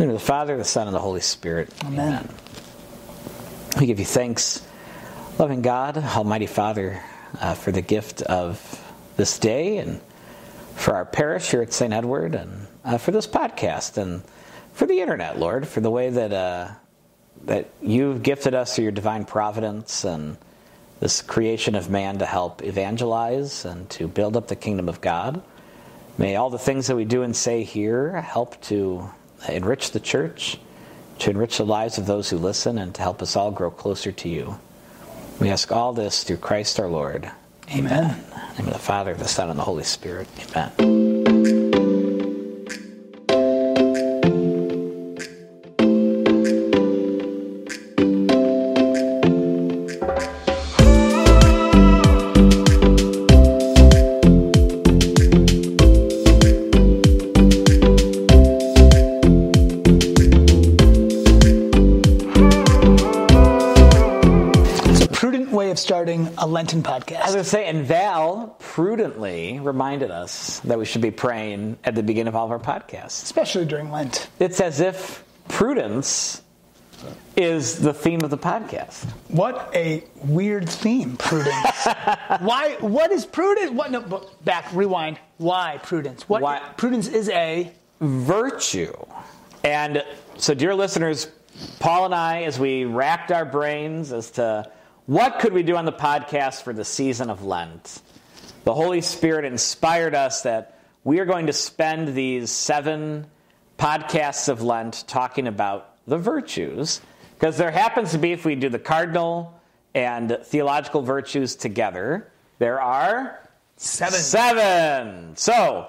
In the name of the Father, the Son, and the Holy Spirit. Amen. We give you thanks, loving God, Almighty Father, uh, for the gift of this day and for our parish here at St. Edward and uh, for this podcast and for the internet, Lord, for the way that, uh, that you've gifted us through your divine providence and this creation of man to help evangelize and to build up the kingdom of God. May all the things that we do and say here help to enrich the church, to enrich the lives of those who listen, and to help us all grow closer to you. We ask all this through Christ our Lord. Amen. In the name of the Father, the Son, and the Holy Spirit. Amen. A Lenten I was going to say, and Val prudently reminded us that we should be praying at the beginning of all of our podcasts. Especially during Lent. It's as if prudence is the theme of the podcast. What a weird theme, prudence. Why? What is prudence? What? No, back. Rewind. Why prudence? What? Why- Prudence is a. virtue. And so, dear listeners, Paul and I, as we racked our brains as to what could we do on the podcast for the season of Lent, the Holy Spirit inspired us that we are going to spend these seven podcasts of Lent talking about the virtues. Because there happens to be, if we do the cardinal and theological virtues together, there are Seven. Seven. So,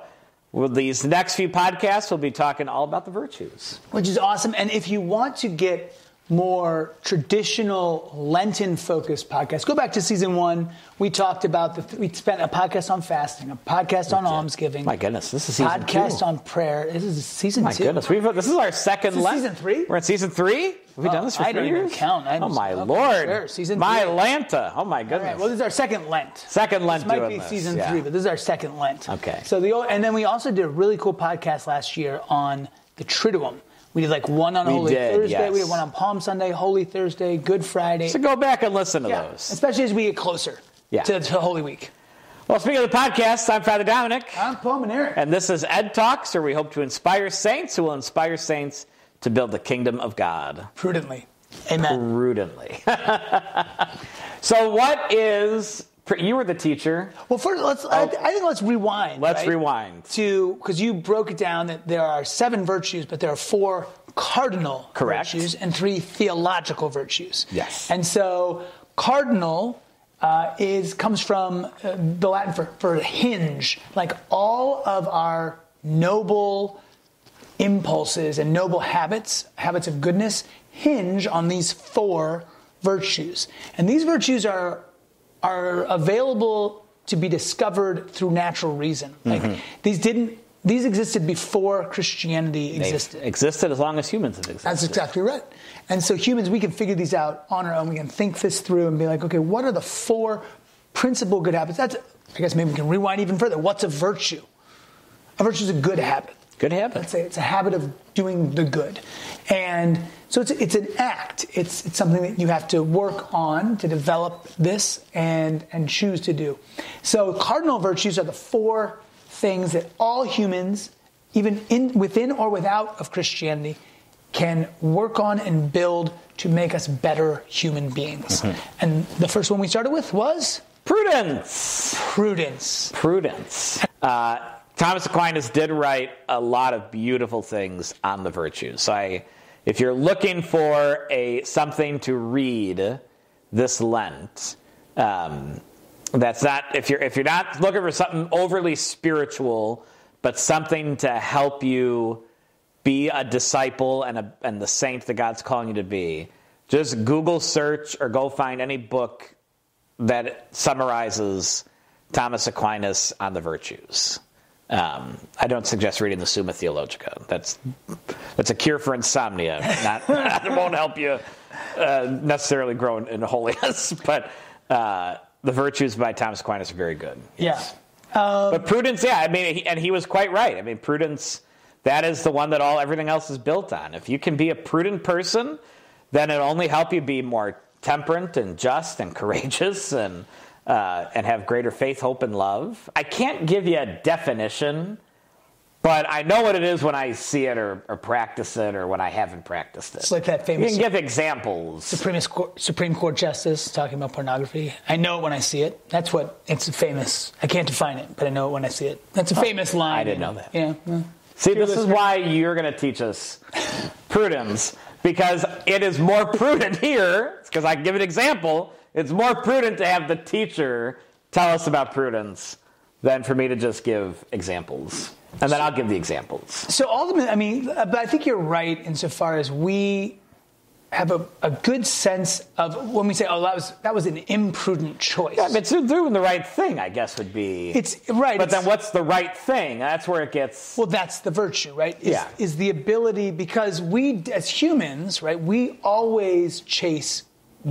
with these next few podcasts, we'll be talking all about the virtues. which is awesome. And if you want to get more traditional Lenten focused podcasts, go back to season one. We talked about the, we spent a podcast on fasting, a podcast on almsgiving, My goodness, this is season podcast two. on prayer. This is season My two. goodness, we've this is our second This Lent. season three? We're at season three. Have we Oh, done this for I three don't even years? count. I oh just- my okay, lord! sure, season my three. Lanta. Oh my goodness. right, well, this is our second Lent. Second Lent This might be this, season yeah. three, but this is our second Lent. Okay. So the and then we also did a really cool podcast last year on the Triduum. We did like one on We Holy did, Thursday. We yes. did one on Palm Sunday, Holy Thursday, Good Friday. so go back and listen to yeah, those. especially as we get closer Yeah. to, to Holy Week. Well, speaking of the podcast, I'm Father Dominic, I'm Paul Maneri. and this is Ed Talks, where we hope to inspire saints who will inspire saints to build the kingdom of God. Prudently. Amen. prudently. so, what is you were the teacher? Well, first, let's. I, I think let's rewind. Oh. Let's right? rewind. to because you broke it down that there are seven virtues, but there are four cardinal Correct. virtues and three theological virtues. Yes. And so cardinal uh, is comes from uh, the Latin for, for hinge, like all of our noble impulses and noble habits, habits of goodness, hinge on these four virtues. And these virtues are are available to be discovered through natural reason. Like Mm-hmm. these didn't these existed before Christianity They've existed. existed as long as humans have existed. That's exactly right. And so humans, we can figure these out on our own. We can think this through and be like, okay, what are the four principal good habits? That's, I guess maybe we can rewind even further. What's a virtue? A virtue is a good habit. Good habit. Let's say it's a habit of doing the good. And so it's, it's an act. It's, it's something that you have to work on to develop this and, and choose to do. So cardinal virtues are the four things that all humans, even in, within or without of Christianity, can work on and build to make us better human beings. And the first one we started with was Prudence. prudence. Prudence. Uh, Thomas Aquinas did write a lot of beautiful things on the virtues. So I, if you're looking for a something to read this Lent, um, that's not if you're if you're not looking for something overly spiritual, but something to help you be a disciple and a and the saint that God's calling you to be. Just Google search or go find any book that summarizes Thomas Aquinas on the virtues. Um, I don't suggest reading the Summa Theologica. That's that's a cure for insomnia. Not it won't help you uh, necessarily grow in, in holiness, but uh, the virtues by Thomas Aquinas are very good. Yeah. But prudence, yeah, I mean, he, and he was quite right. I mean, prudence that is the one that all everything else is built on. If you can be a prudent person, then it'll only help you be more temperate and just and courageous and uh, and have greater faith, hope, and love. I can't give you a definition, but I know what it is when I see it or, or practice it or when I haven't practiced it. It's like that famous You can give examples. Supreme Court, Supreme Court justice talking about pornography. I know it when I see it. That's what it's famous. I can't define it, but I know it when I see it. That's a famous line. I didn't know that. Yeah. well, See, this is why you're going to teach us prudence because it is more prudent here. Because I can give an example. It's more prudent to have the teacher tell us about prudence than for me to just give examples. And then I'll give the examples. So ultimately, I mean, uh, but I think you're right insofar as we have a, a good sense of when we say, "Oh, that was that was an imprudent choice." I mean, it's doing the right thing, I guess, would be. It's right. But then what's the right thing? That's where it gets. Well, that's the virtue, right? Is, Yeah. is the ability because we, as humans, right, we always chase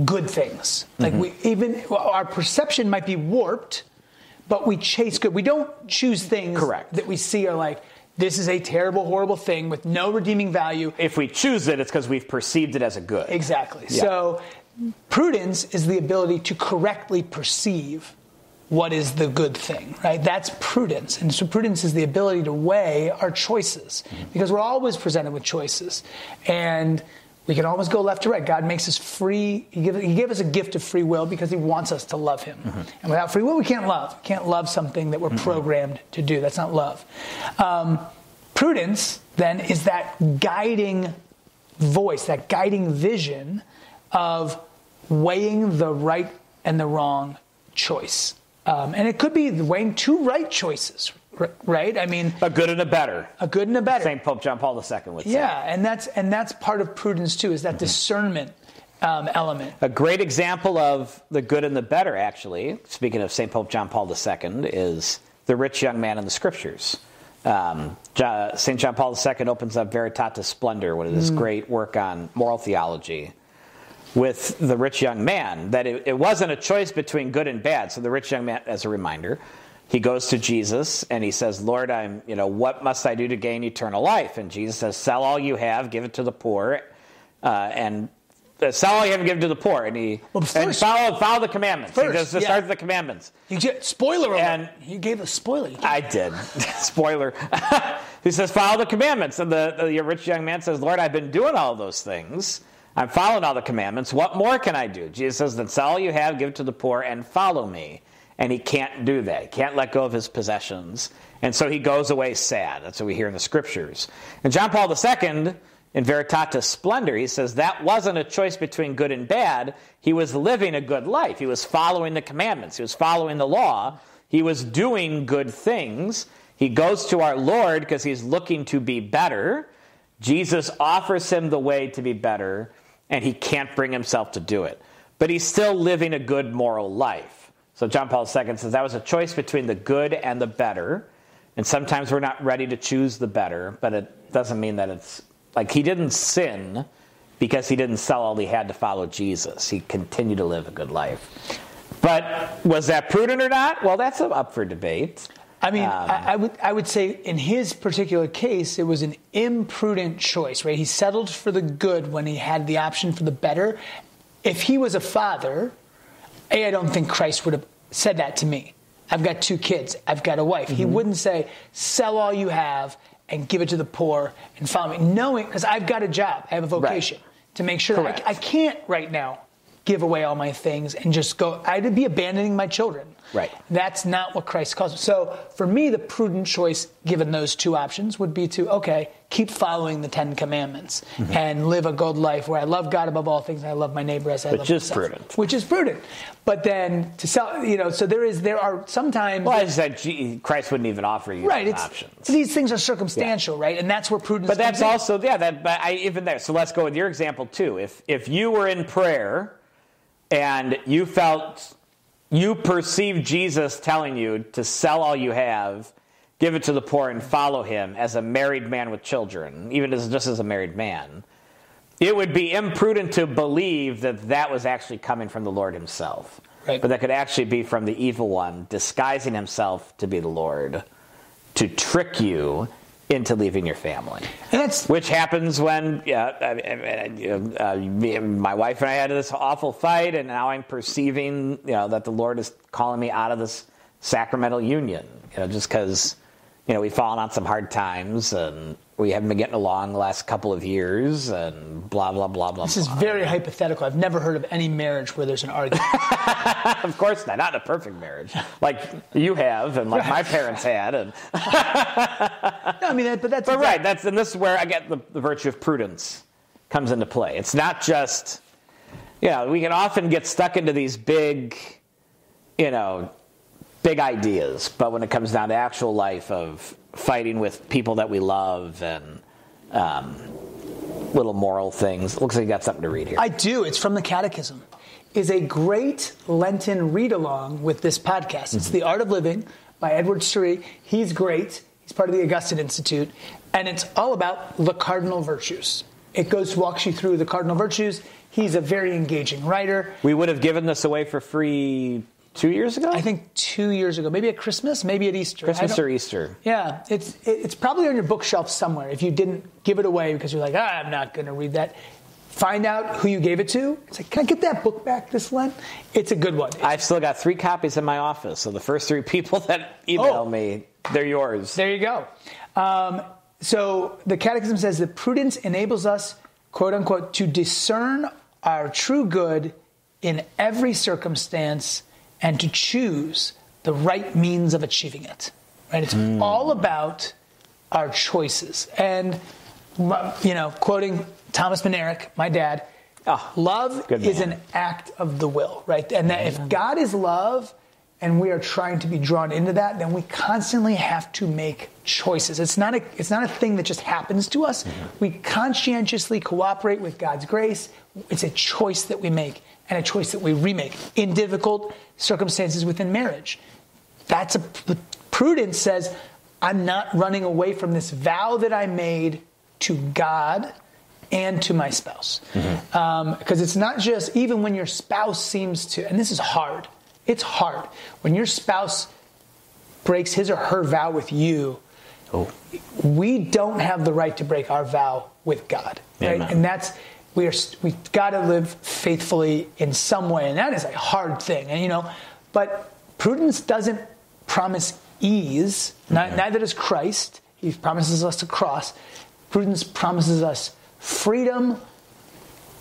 good things. Like we mm-hmm. even well, our perception might be warped, but we chase good. We don't choose things Correct. that we see are like this is a terrible, horrible thing with no redeeming value. If we choose it, it's because we've perceived it as a good. Exactly. Yeah. So prudence is the ability to correctly perceive what is the good thing, right? That's prudence. And so prudence is the ability to weigh our choices mm-hmm. because we're always presented with choices. And we can always go left to right. God makes us free. He gave, he gave us a gift of free will because He wants us to love Him. And without free will, we can't love. We can't love something that we're programmed to do. That's not love. Um, prudence, then, is that guiding voice, that guiding vision of weighing the right and the wrong choice. Um, and it could be weighing two right choices, right? I mean, A good and a better. a good and a better. St. Pope John Paul II would say. Yeah, and that's and that's part of prudence too, is that discernment um, element. A great example of the good and the better, actually, speaking of St. Pope John Paul II, is the rich young man in the scriptures. Um, St. John Paul II opens up Veritatis Splendor, one of his great work on moral theology, with the rich young man, that it, it wasn't a choice between good and bad. So the rich young man, as a reminder, he goes to Jesus and he says, Lord, I'm, you know, what must I do to gain eternal life? And Jesus says, sell all you have, give it to the poor, uh, and uh, sell all you have and give it to the poor. And he Well, and follow, follow the commandments. he First, just yeah. starts the commandments. You get, spoiler. And- you gave a spoiler. I did. Spoiler. he says, follow the commandments. And the, the rich young man says, Lord, I've been doing all those things. I'm following all the commandments. What more can I do? Jesus says, then sell all you have, give it to the poor, and follow me. And he can't do that. He can't let go of his possessions. And so he goes away sad. That's what we hear in the scriptures. And John Paul II, in Veritatis Splendor, he says that wasn't a choice between good and bad. He was living a good life. He was following the commandments. He was following the law. He was doing good things. He goes to our Lord because he's looking to be better. Jesus offers him the way to be better, and he can't bring himself to do it. But he's still living a good moral life. So John Paul II says that was a choice between the good and the better. And sometimes we're not ready to choose the better, but it doesn't mean that it's like he didn't sin because he didn't sell all he had to follow Jesus. He continued to live a good life. But was that prudent or not? Well, that's up for debate. I mean, Um, I, I would I would say in his particular case, it was an imprudent choice, right? He settled for the good when he had the option for the better. If he was a father, a I don't think Christ would have said that to me. I've got two kids. I've got a wife. He Mm-hmm. wouldn't say, "Sell all you have and give it to the poor and follow me," knowing because I've got a job, I have a vocation to make sure I, I can't right now give away all my things and just go. I'd be abandoning my children. Right. That's not what Christ calls. So for me, the prudent choice, given those two options, would be to okay, keep following the Ten Commandments Mm-hmm. and live a good life where I love God above all things and I love my neighbor as I Which love myself. Which is prudent. Which is prudent. But then to sell, you know, so there is there are sometimes. Well, I said Christ wouldn't even offer you Right, it's, options. these things are circumstantial, right? And that's where prudence. But that's in. also yeah. That but I even there. So let's go with your example too. If if you were in prayer and you felt you perceived Jesus telling you to sell all you have, give it to the poor, and follow him as a married man with children, even as just as a married man, it would be imprudent to believe that that was actually coming from the Lord Himself. Right. But that could actually be from the evil one disguising himself to be the Lord to trick you into leaving your family. Which happens when, yeah, I you know, uh, me, my wife and I had this awful fight, and now I'm perceiving, you know, that the Lord is calling me out of this sacramental union. You know, just because, you know, we've fallen on some hard times, and we haven't been getting along the last couple of years, and blah blah blah blah. this is blah. very hypothetical. I've never heard of any marriage where there's an argument. of course not, not a perfect marriage like you have, and like my parents had, and no, I mean, that- but that's But right, that's and this is where I get the, the virtue of prudence comes into play. It's not just, you know, we can often get stuck into these big, you know, big ideas, but when it comes down to actual life of fighting with people that we love and um, little moral things, it looks like you got something to read here. I do. It's from the Catechism. Is a great Lenten read along with this podcast. It's The Art of Living by Edward Sri. He's great. He's part of the Augustine Institute, and it's all about the cardinal virtues. It goes walks you through the cardinal virtues. He's a very engaging writer. we would have given this away for free two years ago. I think two years ago, maybe at Christmas, maybe at Easter. Christmas or Easter. Yeah, it's it's probably on your bookshelf somewhere. If you didn't give it away because you're like, ah, I'm not going to read that, find out who you gave it to. It's like, can I get that book back this Lent? It's a good one. I've still got three copies in my office. So the first three people that email Oh. me, they're yours. There you go. Um, so the Catechism says that prudence enables us, quote unquote, to discern our true good in every circumstance and to choose the right means of achieving it. Right? It's all about our choices. And you know, quoting Thomas Manerick, my dad, Ah, love is an act of the will, right? And that if God is love and we are trying to be drawn into that, then we constantly have to make choices. It's not a it's not a thing that just happens to us. Mm-hmm. We conscientiously cooperate with God's grace. It's a choice that we make and a choice that we remake in difficult circumstances within marriage. That's a prudence says I'm not running away from this vow that I made to God and to my spouse. Mm-hmm. Um, because it's not just, even when your spouse seems to, and this is hard, it's hard. When your spouse breaks his or her vow with you, Oh. we don't have the right to break our vow with God. Right? Amen. And that's, we are, we got to live faithfully in some way. And that is a hard thing. And, you know, but prudence doesn't promise ease, Ni- neither does Christ. He promises us a cross. Prudence promises us freedom,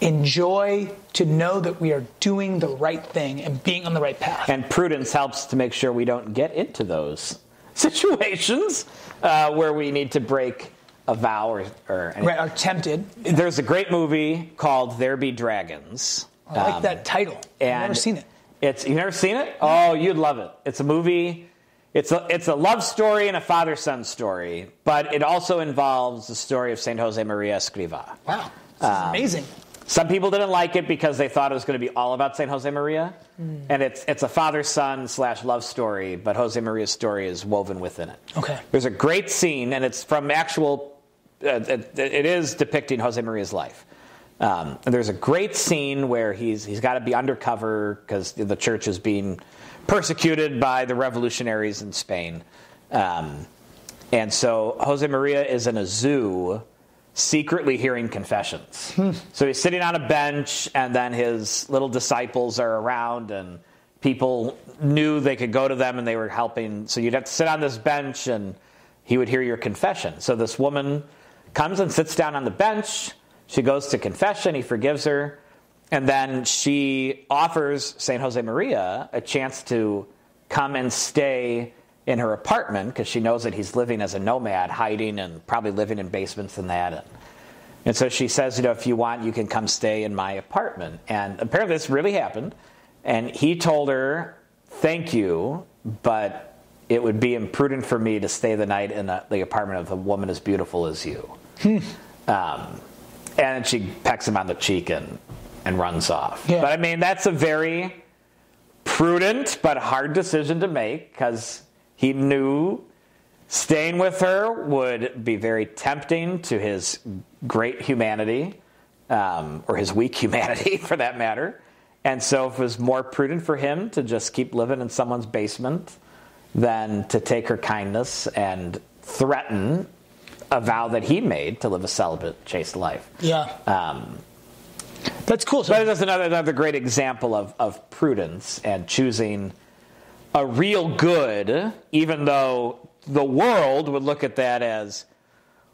enjoy, to know that we are doing the right thing and being on the right path. And prudence helps to make sure we don't get into those situations uh, where we need to break a vow or, or anything. right, are tempted. There's a great movie called There Be Dragons. I like Um, that title. I've never seen it. It's you've never seen it? Oh, you'd love it. It's a movie. It's a it's a love story and a father son story, but it also involves the story of Saint Jose Maria Escriva. Wow, this is amazing. Some people didn't like it because they thought it was going to be all about Saint Jose Maria, and it's it's a father son slash love story, but Jose Maria's story is woven within it. Okay. There's a great scene, and it's from actual. Uh, it, it is depicting Jose Maria's life. Um, and there's a great scene where he's he's got to be undercover because the church is being persecuted by the revolutionaries in Spain, um, and so Jose Maria is in a zoo, secretly hearing confessions. Hmm. So he's sitting on a bench, and then his little disciples are around, and people knew they could go to them, and they were helping. So you'd have to sit on this bench, and he would hear your confession. So this woman comes and sits down on the bench. She goes to confession. He forgives her. And then she offers St. Jose Maria a chance to come and stay in her apartment because she knows that he's living as a nomad, hiding and probably living in basements and that. And, and so she says, you know, if you want, you can come stay in my apartment. And apparently this really happened. And he told her, thank you, but it would be imprudent for me to stay the night in a, the apartment of a woman as beautiful as you. um, and she pecks him on the cheek and, and runs off. Yeah. But I mean, that's a very prudent but hard decision to make because he knew staying with her would be very tempting to his great humanity, um, or his weak humanity for that matter. And so it was more prudent for him to just keep living in someone's basement than to take her kindness and threaten a vow that he made to live a celibate, chaste life. Yeah. Um, That's cool. So but that's another another great example of, of prudence and choosing a real good, even though the world would look at that as,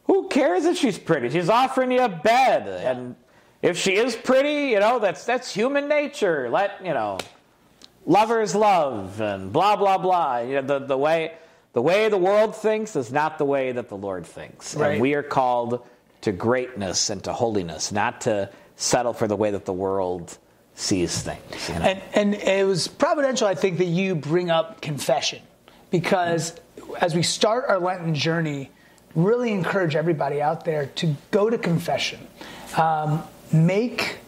who cares if she's pretty? She's offering you a bed, and if she is pretty, you know that's that's human nature. Let you know, lovers love, and blah blah blah. You know the the way the way the world thinks is not the way that the Lord thinks, Right. and we are called to greatness and to holiness, not to settle for the way that the world sees things. You know? And, and it was providential, I think, that you bring up confession because as we start our Lenten journey, really encourage everybody out there to go to confession. Um, make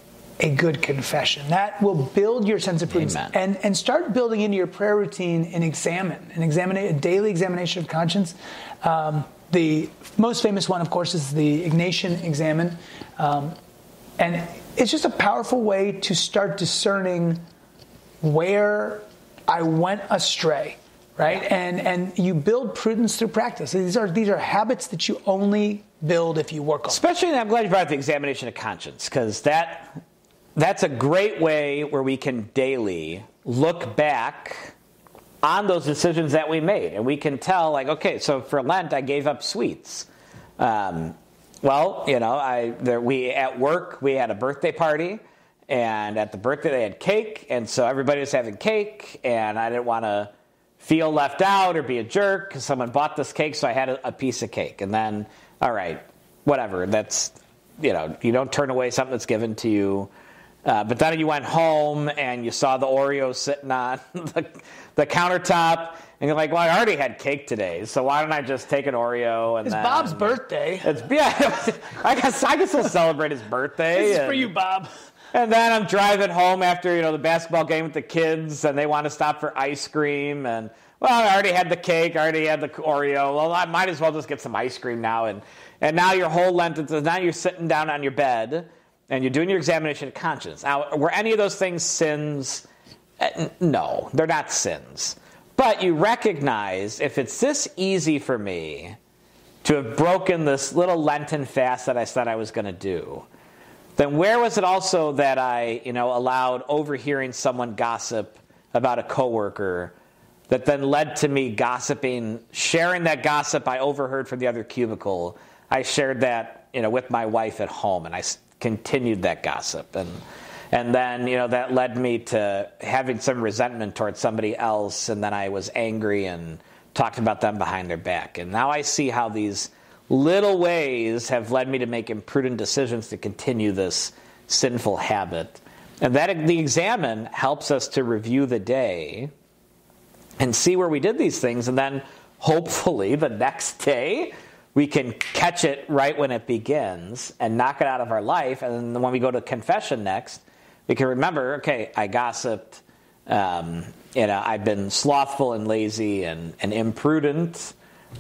a good confession. That will build your sense of prudence Amen. and, and start building into your prayer routine and examine, an examine, a daily examination of conscience. Um, the most famous one, of course, is the Ignatian Examen. Um, and it's just a powerful way to start discerning where I went astray, right? And and you build prudence through practice. These are these are habits that you only build if you work on. Especially, I'm glad you brought up the examination of conscience because that that's a great way where we can daily look back on those decisions that we made, and we can tell, like, okay, so for Lent, I gave up sweets. Um, well, you know, I there, we at work we had a birthday party, and at the birthday they had cake, and so everybody was having cake, and I didn't want to feel left out or be a jerk because someone bought this cake, so I had a, a piece of cake, and then all right, whatever. That's you know, you don't turn away something that's given to you. Uh, but then you went home and you saw the Oreos sitting on the, the countertop, and you're like, "Well, I already had cake today, so why don't I just take an Oreo?" And It's then, Bob's birthday. It's yeah. I guess I can still celebrate his birthday. This is for you, Bob. and then I'm driving home after you know the basketball game with the kids, and they want to stop for ice cream. And well, I already had the cake, I already had the Oreo. Well, I might as well just get some ice cream now. And and now your whole Lent, is now you're sitting down on your bed and you're doing your examination of conscience. Now, were any of those things sins? Eh, No, they're not sins. But you recognize if it's this easy for me to have broken this little Lenten fast that I said I was going to do then where was it also that I, you know, allowed overhearing someone gossip about a coworker that then led to me gossiping, sharing that gossip I overheard from the other cubicle. I shared that, you know, with my wife at home and I continued that gossip and and then, you know, that led me to having some resentment towards somebody else and then I was angry and talked about them behind their back. And now I see how these little ways have led me to make imprudent decisions to continue this sinful habit. And that the examen helps us to review the day and see where we did these things, and then hopefully the next day we can catch it right when it begins and knock it out of our life. And then when we go to confession next, we can remember, okay, I gossiped. Um, you know, I've been slothful and lazy and, and imprudent.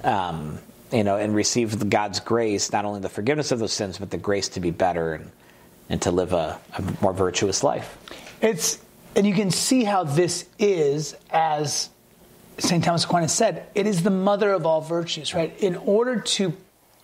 Um, you know, and received God's grace, not only the forgiveness of those sins, but the grace to be better and, and to live a, a more virtuous life. It's and you can see how this is as St. Thomas Aquinas said, it is the mother of all virtues, right? In order to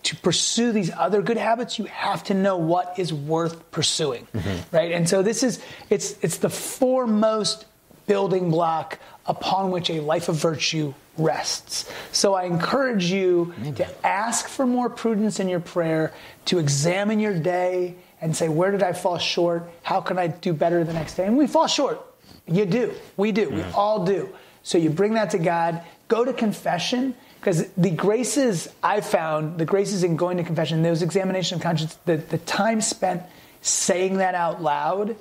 to pursue these other good habits, you have to know what is worth pursuing, right? And so this is it's it's the foremost building block upon which a life of virtue rests. So I encourage you to ask for more prudence in your prayer, to examine your day and say, where did I fall short? How can I do better the next day? And we fall short. You do. We do. We all do. So you bring that to God, go to confession, because the graces I found, the graces in going to confession, those examination of conscience, the, the time spent saying that out loud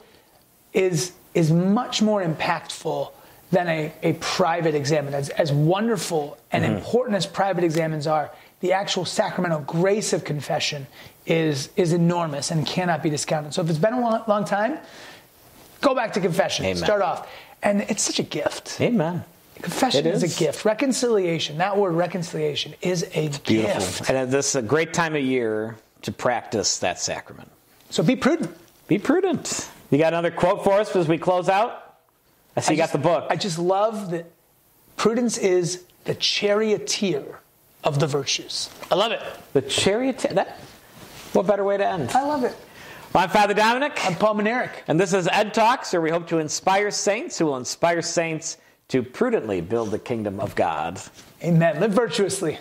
is is much more impactful than a, a private examen. As, as wonderful and mm-hmm. important as private examens are, the actual sacramental grace of confession is is enormous and cannot be discounted. So if it's been a long, long time, go back to confession. Amen. Start off. And it's such a gift. Amen. Confession is. is. a gift. Reconciliation, that word reconciliation, is a gift. And this is a great time of year to practice that sacrament. So be prudent. Be prudent. You got another quote for us as we close out? I see I you just, got the book. I just love that prudence is the charioteer of the virtues. I love it. The charioteer. That, what better way to end? I love it. I'm Father Dominic. I'm Paul Manerick. And this is Ed Talks, where we hope to inspire saints who will inspire saints to prudently build the kingdom of God. Amen. Live virtuously.